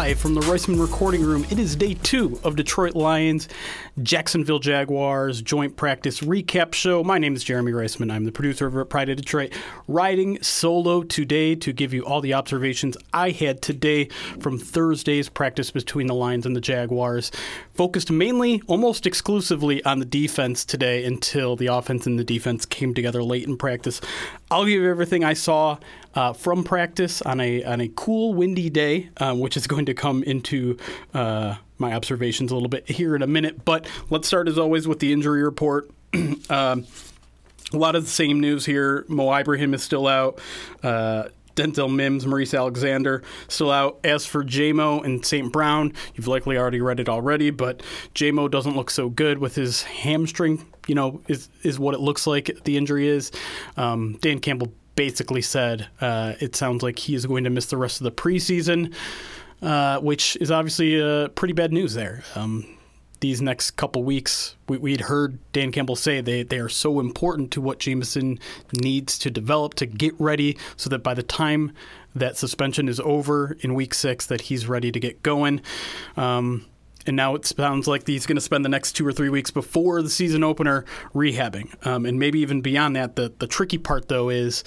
Live from the Reisman Recording Room, it is day two of Detroit Lions, Jacksonville Jaguars joint practice recap show. My name is Jeremy Reisman. I'm the producer over at Pride of Detroit, riding solo today to give you all the observations I had today from Thursday's practice between the Lions and the Jaguars. Focused mainly, almost exclusively, on the defense today until the offense and the defense came together late in practice. I'll give you everything I saw uh, from practice on a on a cool, windy day, um, which is going to come into uh, my observations a little bit here in a minute. But let's start as always with the injury report. um, a lot of the same news here. Mo Ibrahim is still out. Uh, Denzel Mims, Maurice Alexander still out. As for JMO and St. Brown, you've likely already read it already, but JMO doesn't look so good with his hamstring. You know, is is what it looks like the injury is. Um, Dan Campbell basically said uh, it sounds like he is going to miss the rest of the preseason, uh, which is obviously uh, pretty bad news there. Um, these next couple weeks, we, would heard Dan Campbell say they, they are so important to what Jameson needs to develop to get ready so that by the time that suspension is over in week six, that he's ready to get going. Um, and now it sounds like he's going to spend the next two or three weeks before the season opener rehabbing, um, and maybe even beyond that. The the tricky part though is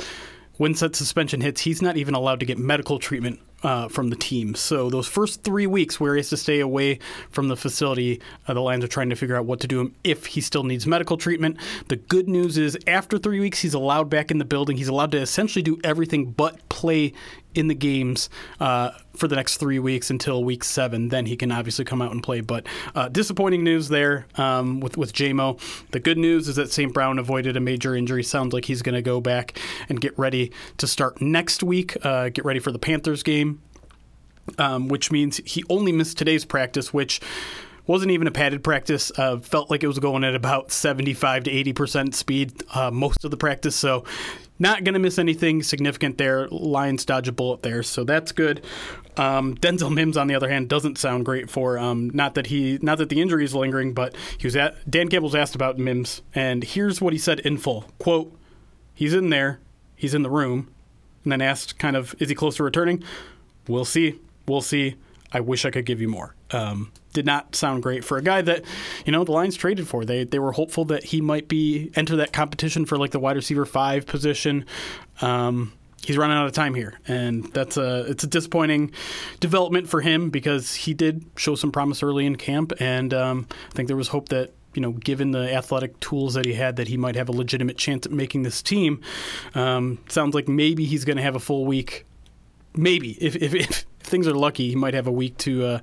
when said suspension hits, he's not even allowed to get medical treatment uh, from the team. So those first three weeks where he has to stay away from the facility, uh, the Lions are trying to figure out what to do him if he still needs medical treatment. The good news is after three weeks, he's allowed back in the building. He's allowed to essentially do everything but play in the games uh, for the next three weeks until week seven. Then he can obviously come out and play. But uh, disappointing news there um, with with JMO. The good news is that St. Brown avoided a major injury. Sounds like he's going to go back and get ready to start next week. Uh, get ready for the Panthers game um, which means he only missed today's practice, which wasn't even a padded practice. Uh, felt like it was going at about 75 to 80 percent speed uh, most of the practice. So not going to miss anything significant there. Lions dodge a bullet there, so that's good. Um, Denzel Mims, on the other hand, doesn't sound great for. Um, not that he, not that the injury is lingering, but he was at Dan Campbell's asked about Mims, and here's what he said in full: "Quote, he's in there, he's in the room," and then asked, kind of, is he close to returning? We'll see we'll see. I wish I could give you more. Um, did not sound great for a guy that, you know, the Lions traded for. They they were hopeful that he might be enter that competition for like the wide receiver five position. Um, he's running out of time here, and that's a it's a disappointing development for him because he did show some promise early in camp, and um, I think there was hope that you know, given the athletic tools that he had, that he might have a legitimate chance at making this team. Um, sounds like maybe he's going to have a full week. Maybe if, if, if things are lucky, he might have a week to uh,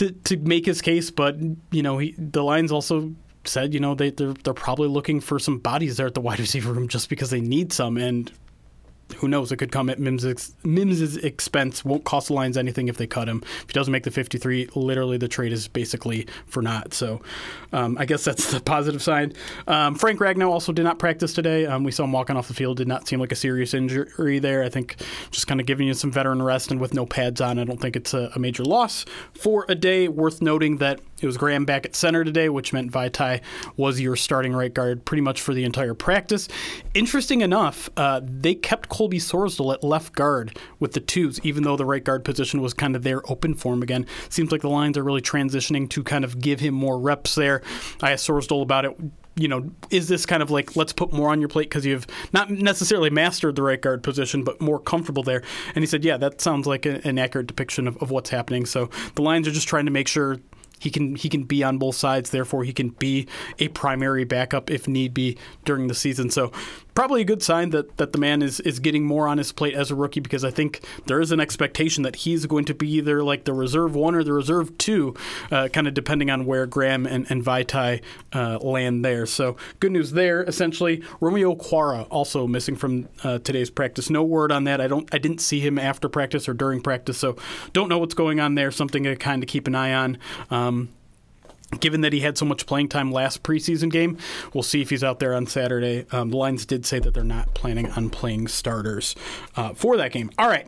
to to make his case. But you know, he, the Lions also said, you know, they they're, they're probably looking for some bodies there at the wide receiver room just because they need some. And who knows? It could come at Mims' Mims's expense. Won't cost the Lions anything if they cut him. If he doesn't make the 53, literally the trade is basically for naught. So um, I guess that's the positive side. Um, Frank Ragnow also did not practice today. Um, we saw him walking off the field. Did not seem like a serious injury there. I think just kind of giving you some veteran rest and with no pads on, I don't think it's a, a major loss for a day. Worth noting that it was Graham back at center today, which meant Vaitai was your starting right guard pretty much for the entire practice. Interesting enough, uh, they kept Colby Sorsdal at left guard with the twos, even though the right guard position was kind of there open for him again. Seems like the Lions are really transitioning to kind of give him more reps there. I asked Sorsdal about it you know, is this kind of like let's put more on your plate because you've not necessarily mastered the right guard position, but more comfortable there? And he said, yeah, that sounds like a, an accurate depiction of, of what's happening. So the Lions are just trying to make sure he can he can be on both sides. Therefore, he can be a primary backup if need be during the season. So probably a good sign that, that the man is, is getting more on his plate as a rookie because I think there is an expectation that he's going to be either like the reserve one or the reserve two, uh, kind of depending on where Graham and, and Vaitai uh, land there. So good news there. Essentially, Romeo Okwara also missing from uh, today's practice. No word on that. I don't. I didn't see him after practice or during practice, so don't know what's going on there. Something to kind of keep an eye on. Um, Given that he had so much playing time last preseason game, we'll see if he's out there on Saturday. Um, the Lions did say that they're not planning on playing starters uh, for that game. All right,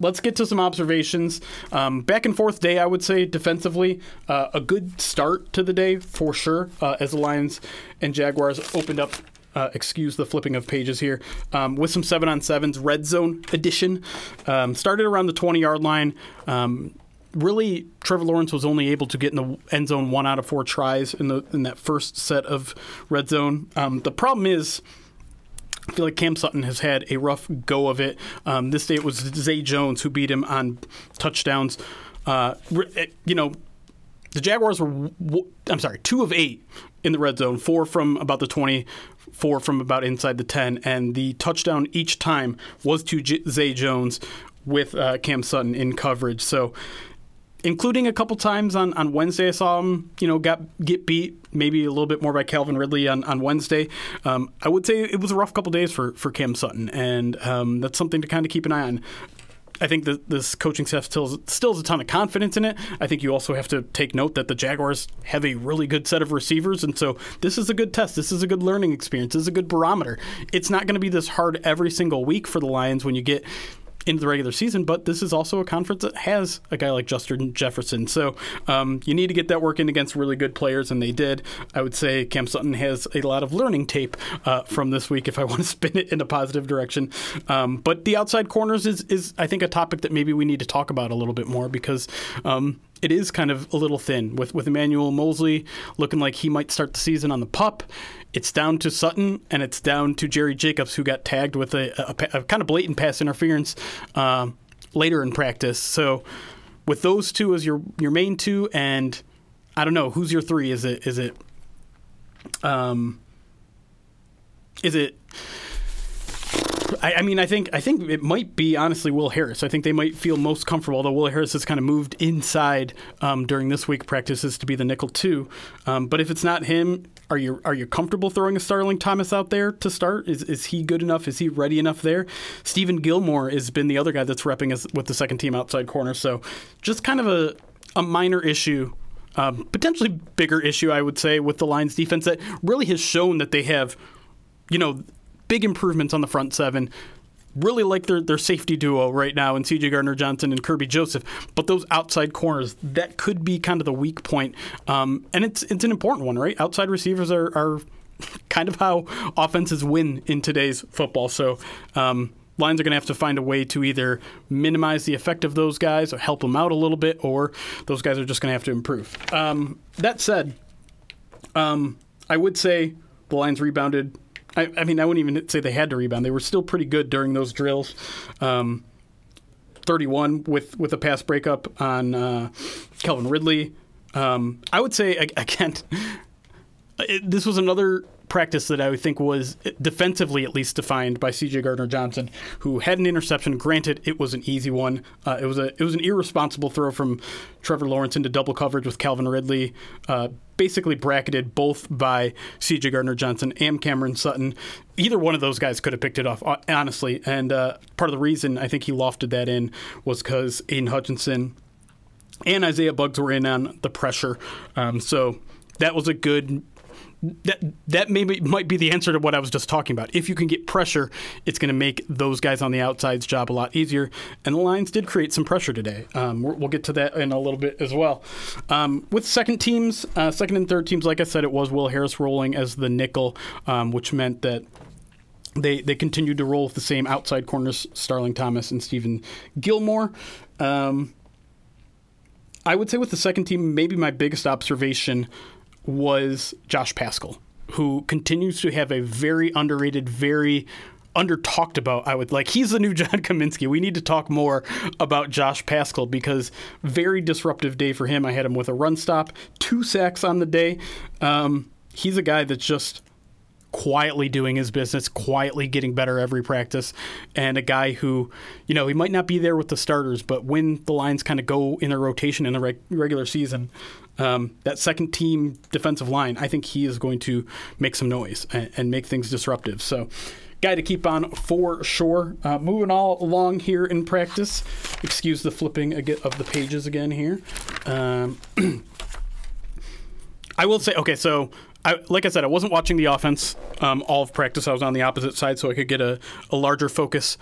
let's get to some observations. Um, back and forth day, I would say defensively, uh, a good start to the day for sure. Uh, as the Lions and Jaguars opened up. Uh, excuse the flipping of pages here. Um, with some seven on sevens, red zone edition. Um, started around the 20 yard line. Um, really Trevor Lawrence was only able to get in the end zone one out of four tries in the in that first set of red zone. Um, the problem is. I feel like Cam Sutton has had a rough go of it. Um, this day it was Zay Jones who beat him on touchdowns. Uh, eh, you know, the Jaguars were, I'm sorry, two of eight in the red zone, four from about the 20, four from about inside the 10, and the touchdown each time was to Zay Jones with uh, Cam Sutton in coverage. So including a couple times on, on Wednesday. I saw him, you know, got get beat maybe a little bit more by Calvin Ridley on, on Wednesday. Um, I would say it was a rough couple days for, for Cam Sutton, and um, that's something to kind of keep an eye on. I think that this coaching staff still still has a ton of confidence in it. I think you also have to take note that the Jaguars have a really good set of receivers, and so this is a good test. This is a good learning experience. This is a good barometer. It's not going to be this hard every single week for the Lions when you get into the regular season, but this is also a conference that has a guy like Justin Jefferson. So um, you need to get that work in against really good players, and they did. I would say Cam Sutton has a lot of learning tape uh, from this week if I want to spin it in a positive direction. Um, but the outside corners is, is, I think, a topic that maybe we need to talk about a little bit more because um, it is kind of a little thin with with Emmanuel Moseley looking like he might start the season on the pup. It's down to Sutton and it's down to Jerry Jacobs, who got tagged with a, a, a kind of blatant pass interference um, later in practice. So, with those two as your your main two, and I don't know who's your three. Is it is it um, is it I, I, mean, I think I think it might be honestly Will Harris. I think they might feel most comfortable, although Will Harris has kind of moved inside um, during this week practices to be the nickel too. Um, but if it's not him, are you are you comfortable throwing a Starling Thomas out there to start? Is is he good enough? Is he ready enough there? Steven Gilmore has been the other guy that's repping us with the second team outside corner. So just kind of a a minor issue um, potentially bigger issue, I would say, with the Lions defense that really has shown that they have, you know, big improvements on the front seven. Really like their, their safety duo right now in CJ Gardner Johnson and Kerby Joseph, but those outside corners that could be kind of the weak point, um, and it's it's an important one, right? Outside receivers are, are kind of how offenses win in today's football. So um, Lions are going to have to find a way to either minimize the effect of those guys or help them out a little bit, or those guys are just going to have to improve. Um, that said, um, I would say the lines rebounded I, I, mean, I wouldn't even say they had to rebound. They were still pretty good during those drills. Um, 31 with with a pass breakup on uh, Calvin Ridley. Um, I would say again, it, this was another practice that I would think was defensively at least defined by C.J. Gardner Johnson, who had an interception. Granted, it was an easy one. Uh, it was a it was an irresponsible throw from Trevor Lawrence into double coverage with Calvin Ridley. Uh, basically bracketed both by C.J. Gardner Johnson and Cameron Sutton. Either one of those guys could have picked it off, honestly. And uh, part of the reason I think he lofted that in was because Aidan Hutchinson and Isaiah Buggs were in on the pressure. Um, so that was a good that that maybe might be the answer to what I was just talking about. If you can get pressure, it's going to make those guys on the outside's job a lot easier. And the Lions did create some pressure today. Um, we'll get to that in a little bit as well. Um, with second teams, uh, second and third teams, like I said, it was Will Harris rolling as the nickel, um, which meant that they they continued to roll with the same outside corners, Starling Thomas and Steven Gilmore. Um, I would say with the second team, maybe my biggest observation was Josh Paschal, who continues to have a very underrated, very under talked about. I would like he's the new John Cominsky. We need to talk more about Josh Paschal because very disruptive day for him. I had him with a run stop, two sacks on the day. Um, he's a guy that's just quietly doing his business, quietly getting better every practice, and a guy who, you know, he might not be there with the starters, but when the lines kind of go in their rotation in the reg- regular season, um, that second team defensive line, I think he is going to make some noise and, and make things disruptive. So, guy to keep on for sure. Uh, moving all along here in practice. Excuse the flipping of the pages again here. Um, I will say, okay, so I, like I said, I wasn't watching the offense um, all of practice. I was on the opposite side, so I could get a, a larger focus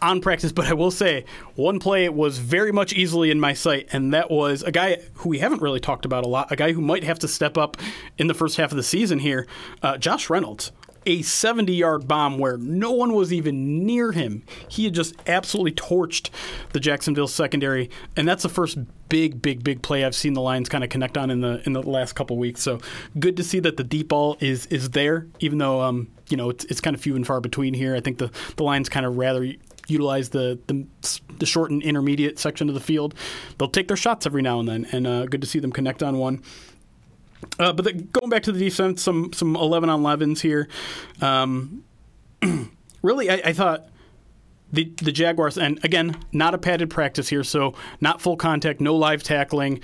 on practice. But I will say, one play was very much easily in my sight, and that was a guy who we haven't really talked about a lot, a guy who might have to step up in the first half of the season here, uh, Josh Reynolds a 70 yard bomb where no one was even near him. He had just absolutely torched the Jacksonville secondary, and that's the first big, big, big play I've seen the Lions kind of connect on in the in the last couple weeks. So good to see that the deep ball is is there, even though um you know it's it's kind of few and far between here. I think the the Lions kind of rather utilize the, the, the short and intermediate section of the field. They'll take their shots every now and then, and uh, good to see them connect on one. Uh, but the, going back to the defense, some some eleven on elevens here. Um, really, I, I, thought the the Jaguars, and again, not a padded practice here, so not full contact, no live tackling.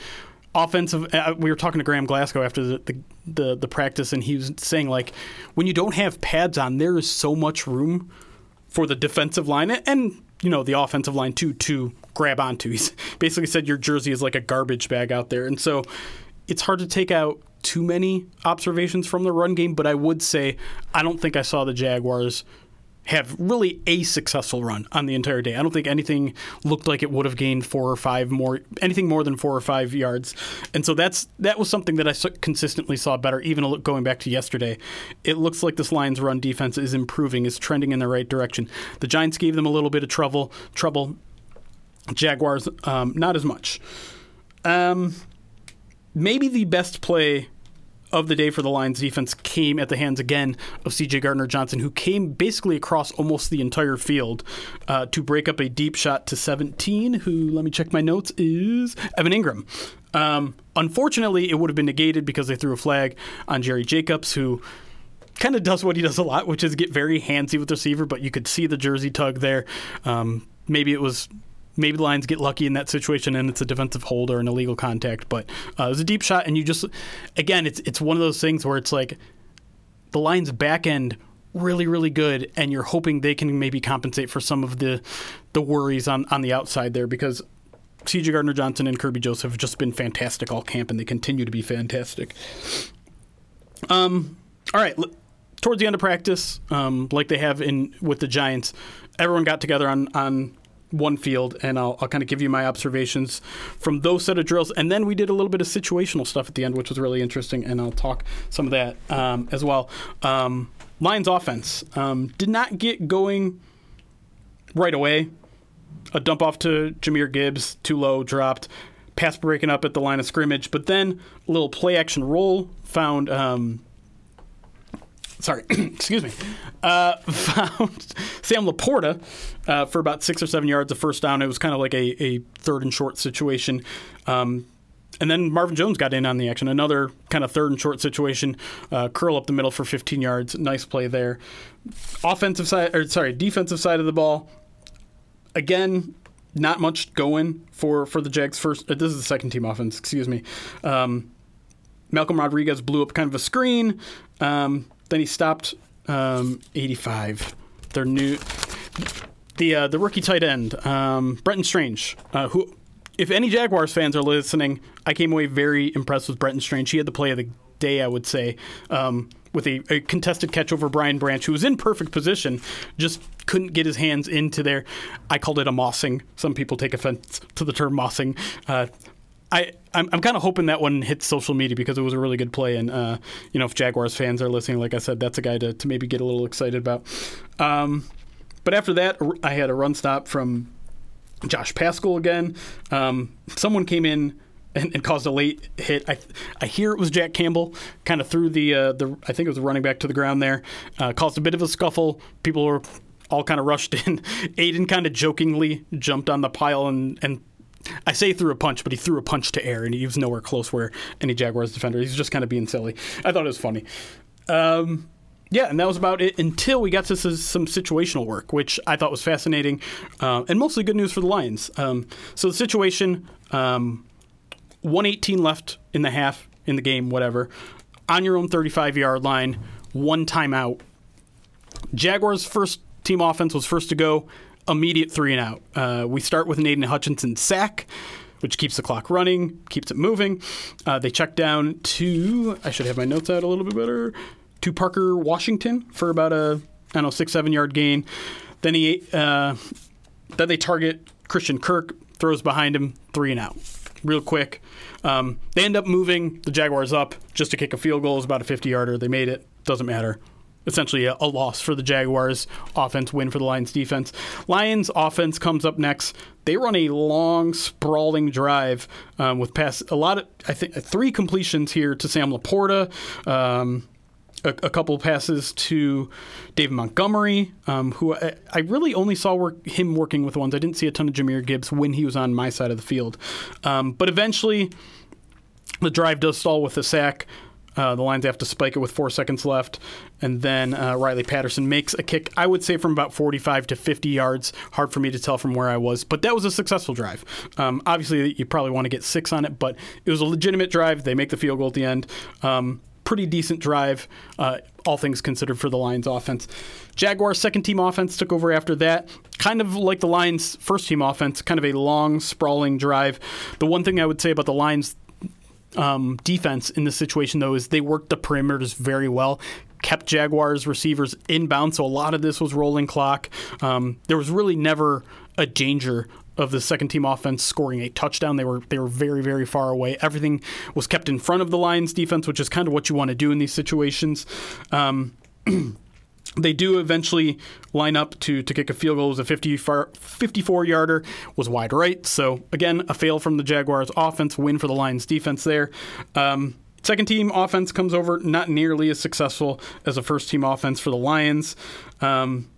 Offensive. Uh, we were talking to Graham Glasgow after the, the, the the practice, and he was saying like, when you don't have pads on, there is so much room for the defensive line and you know the offensive line too to grab onto. He's basically said your jersey is like a garbage bag out there, and so it's hard to take out too many observations from the run game, but I would say I don't think I saw the Jaguars have really a successful run on the entire day. I don't think anything looked like it would have gained four or five more, anything more than four or five yards. And so that's that was something that I consistently saw better. Even going back to yesterday, it looks like this Lions' run defense is improving, is trending in the right direction. The Giants gave them a little bit of trouble. Trouble. Jaguars, um, not as much. Um, maybe the best play of the day for the Lions defense came at the hands again of CJ Gardner Johnson, who came basically across almost the entire field uh, to break up a deep shot to 17, who, let me check my notes, is Evan Engram. Um, unfortunately, it would have been negated because they threw a flag on Jerry Jacobs, who kind of does what he does a lot, which is get very handsy with the receiver, but you could see the jersey tug there. Um, maybe it was maybe the Lions get lucky in that situation and it's a defensive hold or an illegal contact. But uh, it was a deep shot, and you just again, it's it's one of those things where it's like the Lions back end really really good, and you're hoping they can maybe compensate for some of the the worries on on the outside there because. CJ Gardner Johnson and Kerby Joseph have just been fantastic all camp, and they continue to be fantastic. Um, all right, towards the end of practice, um, like they have in with the Giants, everyone got together on on one field, and I'll, I'll kind of give you my observations from those set of drills. And then we did a little bit of situational stuff at the end, which was really interesting, and I'll talk some of that um, as well. Um, Lions offense um, did not get going right away. A dump off to Jahmyr Gibbs, too low, dropped. Pass breaking up at the line of scrimmage, but then a little play action roll found um, sorry, excuse me, uh, found Sam LaPorta uh, for about six or seven yards of first down. It was kind of like a, a third and short situation. Um, and then Marvin Jones got in on the action. Another kind of third and short situation, uh, curl up the middle for 15 yards. Nice play there. Offensive side, or sorry, defensive side of the ball. Again, not much going for for the Jags. First, uh, this is the second team offense. Excuse me. Um, Malcolm Rodriguez blew up kind of a screen. Um, then he stopped um, 85. Their new the uh, the rookie tight end, um, Brenton Strange, uh, who, if any Jaguars fans are listening, I came away very impressed with Brenton Strange. He had the play of the day, I would say, um, with a, a, contested catch over Brian Branch, who was in perfect position, just couldn't get his hands into there. I called it a mossing. Some people take offense to the term mossing. Uh, I I'm, I'm kind of hoping that one hits social media because it was a really good play, and uh, you know if Jaguars fans are listening, like I said, that's a guy to, to maybe get a little excited about. Um, but after that, I had a run stop from Josh Paschal again. Um, someone came in and, and, caused a late hit. I, I hear it was Jack Campbell. Kind of threw the uh, the I think it was running back to the ground there. Uh, caused a bit of a scuffle. People were all kind of rushed in. Aiden kind of jokingly jumped on the pile and and I say threw a punch, but he threw a punch to air, and he was nowhere close where any Jaguars defender. He's just kind of being silly. I thought it was funny. Um, yeah, and that was about it until we got to some situational work, which I thought was fascinating uh, and mostly good news for the Lions. Um, so the situation, um, 118 left in the half in the game, whatever, on your own 35 yard line, one timeout. Jaguars' first team offense was first to go, immediate three and out. Uh, we start with Naden Aidan Hutchinson sack which keeps the clock running, keeps it moving. Uh, they check down to, I should have my notes out a little bit better, to Parker Washington for about a, I don't know, six, seven yard gain. Then he, uh, then they target Christian Kirk, throws behind him, three and out. Real quick. Um, they end up moving the Jaguars up just to kick a field goal. It was about a 50 yarder. They made it. Doesn't matter essentially a, a, loss for the Jaguars offense, win for the Lions defense. Lions offense comes up next. They run a long, sprawling drive um, with pass a lot of I think three completions here to Sam LaPorta. Um, a, couple passes to David Montgomery, um, who I, really only saw work, him working with ones. I didn't see a ton of Jahmyr Gibbs when he was on my side of the field. Um, but eventually, the drive does stall with a sack. Uh, the Lions have to spike it with four seconds left, and then uh, Riley Patterson makes a kick. I would say from about 45 to 50 yards. Hard for me to tell from where I was, but that was a successful drive. Um, obviously, you probably want to get six on it, but it was a legitimate drive. They make the field goal at the end. Um, pretty decent drive, uh, all things considered, for the Lions offense. Jaguars' second team offense took over after that. Kind of like the Lions' first team offense, kind of a long, sprawling drive. The one thing I would say about the Lions' um, defense in this situation, though, is they worked the perimeters very well. Kept Jaguars receivers inbound, so a lot of this was rolling clock. Um, there was really never a danger of the second team offense scoring a touchdown. They were they were very very far away. Everything was kept in front of the Lions defense, which is kind of what you want to do in these situations. Um, they do eventually line up to, to kick a field goal. It was a 54 yarder, was wide right. So, again, a fail from the Jaguars offense, win for the Lions defense there. Um, second team offense comes over not nearly as successful as a first team offense for the Lions. Um,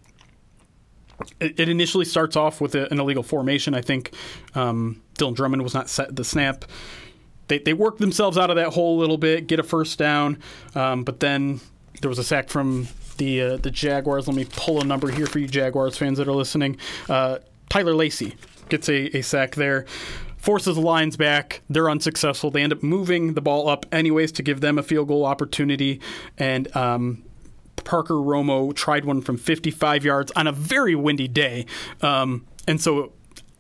it, it, initially starts off with an illegal formation. I think um, Dylan Drummond was not set the snap. They, they work themselves out of that hole a little bit, get a first down, um, but then there was a sack from the uh, the Jaguars. Let me pull a number here for you Jaguars fans that are listening. Uh, Tyler Lacy gets a, a sack there. Forces the lines back. They're unsuccessful. They end up moving the ball up anyways to give them a field goal opportunity. And um, Parker Romo tried one from 55 yards on a very windy day. Um, and so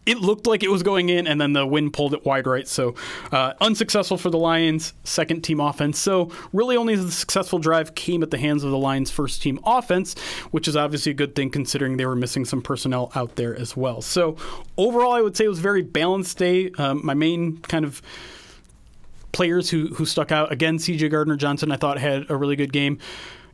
it looked like it was going in, and then the wind pulled it wide right. So uh, unsuccessful for the Lions' second team offense. So really, only the successful drive came at the hands of the Lions' first team offense, which is obviously a good thing considering they were missing some personnel out there as well. So overall, I would say it was a very balanced day. Um, my main kind of players who who stuck out again, C.J. Gardner Johnson, I thought had a really good game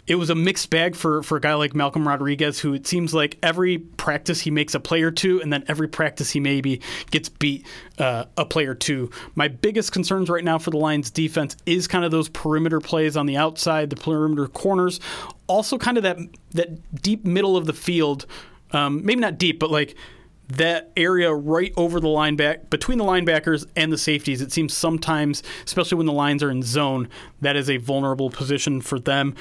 it was a mixed bag for, for a guy like Malcolm Rodriguez, who it seems like every practice he makes a play or two, and then every practice he maybe gets beat uh, a play or two. My biggest concerns right now for the Lions defense is kind of those perimeter plays on the outside, the perimeter corners, also kind of that that deep middle of the field. Um, maybe not deep, but like that area right over the lineback between the linebackers and the safeties. It seems sometimes, especially when the lines are in zone, that is a vulnerable position for them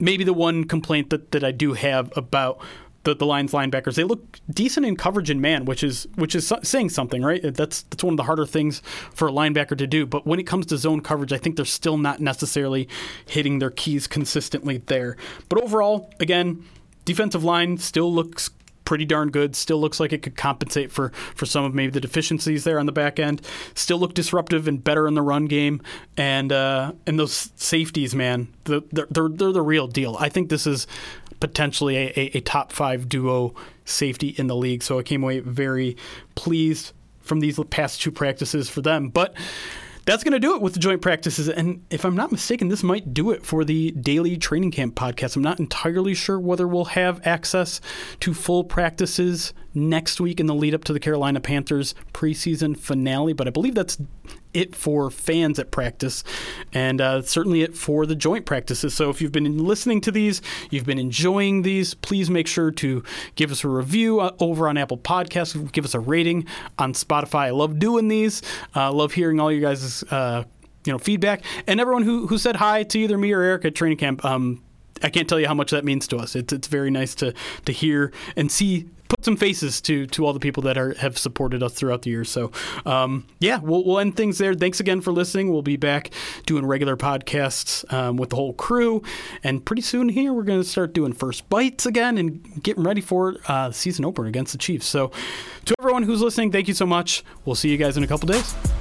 maybe the one complaint that, that I do have about the, the Lions linebackers. They look decent in coverage and man, which is which is saying something, right? That's that's one of the harder things for a linebacker to do. But when it comes to zone coverage, I think they're still not necessarily hitting their keys consistently there. But overall, again, defensive line still looks pretty darn good. Still looks like it could compensate for for some of maybe the deficiencies there on the back end. Still look disruptive and better in the run game. And uh, and those safeties, man, they're, they're, they're the real deal. I think this is potentially a, a, a top five duo safety in the league. So I came away very pleased from these past two practices for them. But that's going to do it with the joint practices. And if I'm not mistaken, this might do it for the daily training camp podcast. I'm not entirely sure whether we'll have access to full practices next week in the lead up to the Carolina Panthers preseason finale, but I believe that's it for fans at practice, and uh, certainly it for the joint practices. So if you've been listening to these, you've been enjoying these, please make sure to give us a review uh, over on Apple Podcasts. Give us a rating on Spotify. I love doing these. Uh, love hearing all you guys' uh, you know feedback, and everyone who who said hi to either me or Erik at training camp. Um, I can't tell you how much that means to us. It's it's very nice to to hear and see put some faces to to all the people that are have supported us throughout the year. So, um, yeah, we'll, we'll end things there. Thanks again for listening. We'll be back doing regular podcasts um, with the whole crew, and pretty soon here we're going to start doing first bites again and getting ready for uh, season opener against the Chiefs. So, to everyone who's listening, thank you so much. We'll see you guys in a couple days.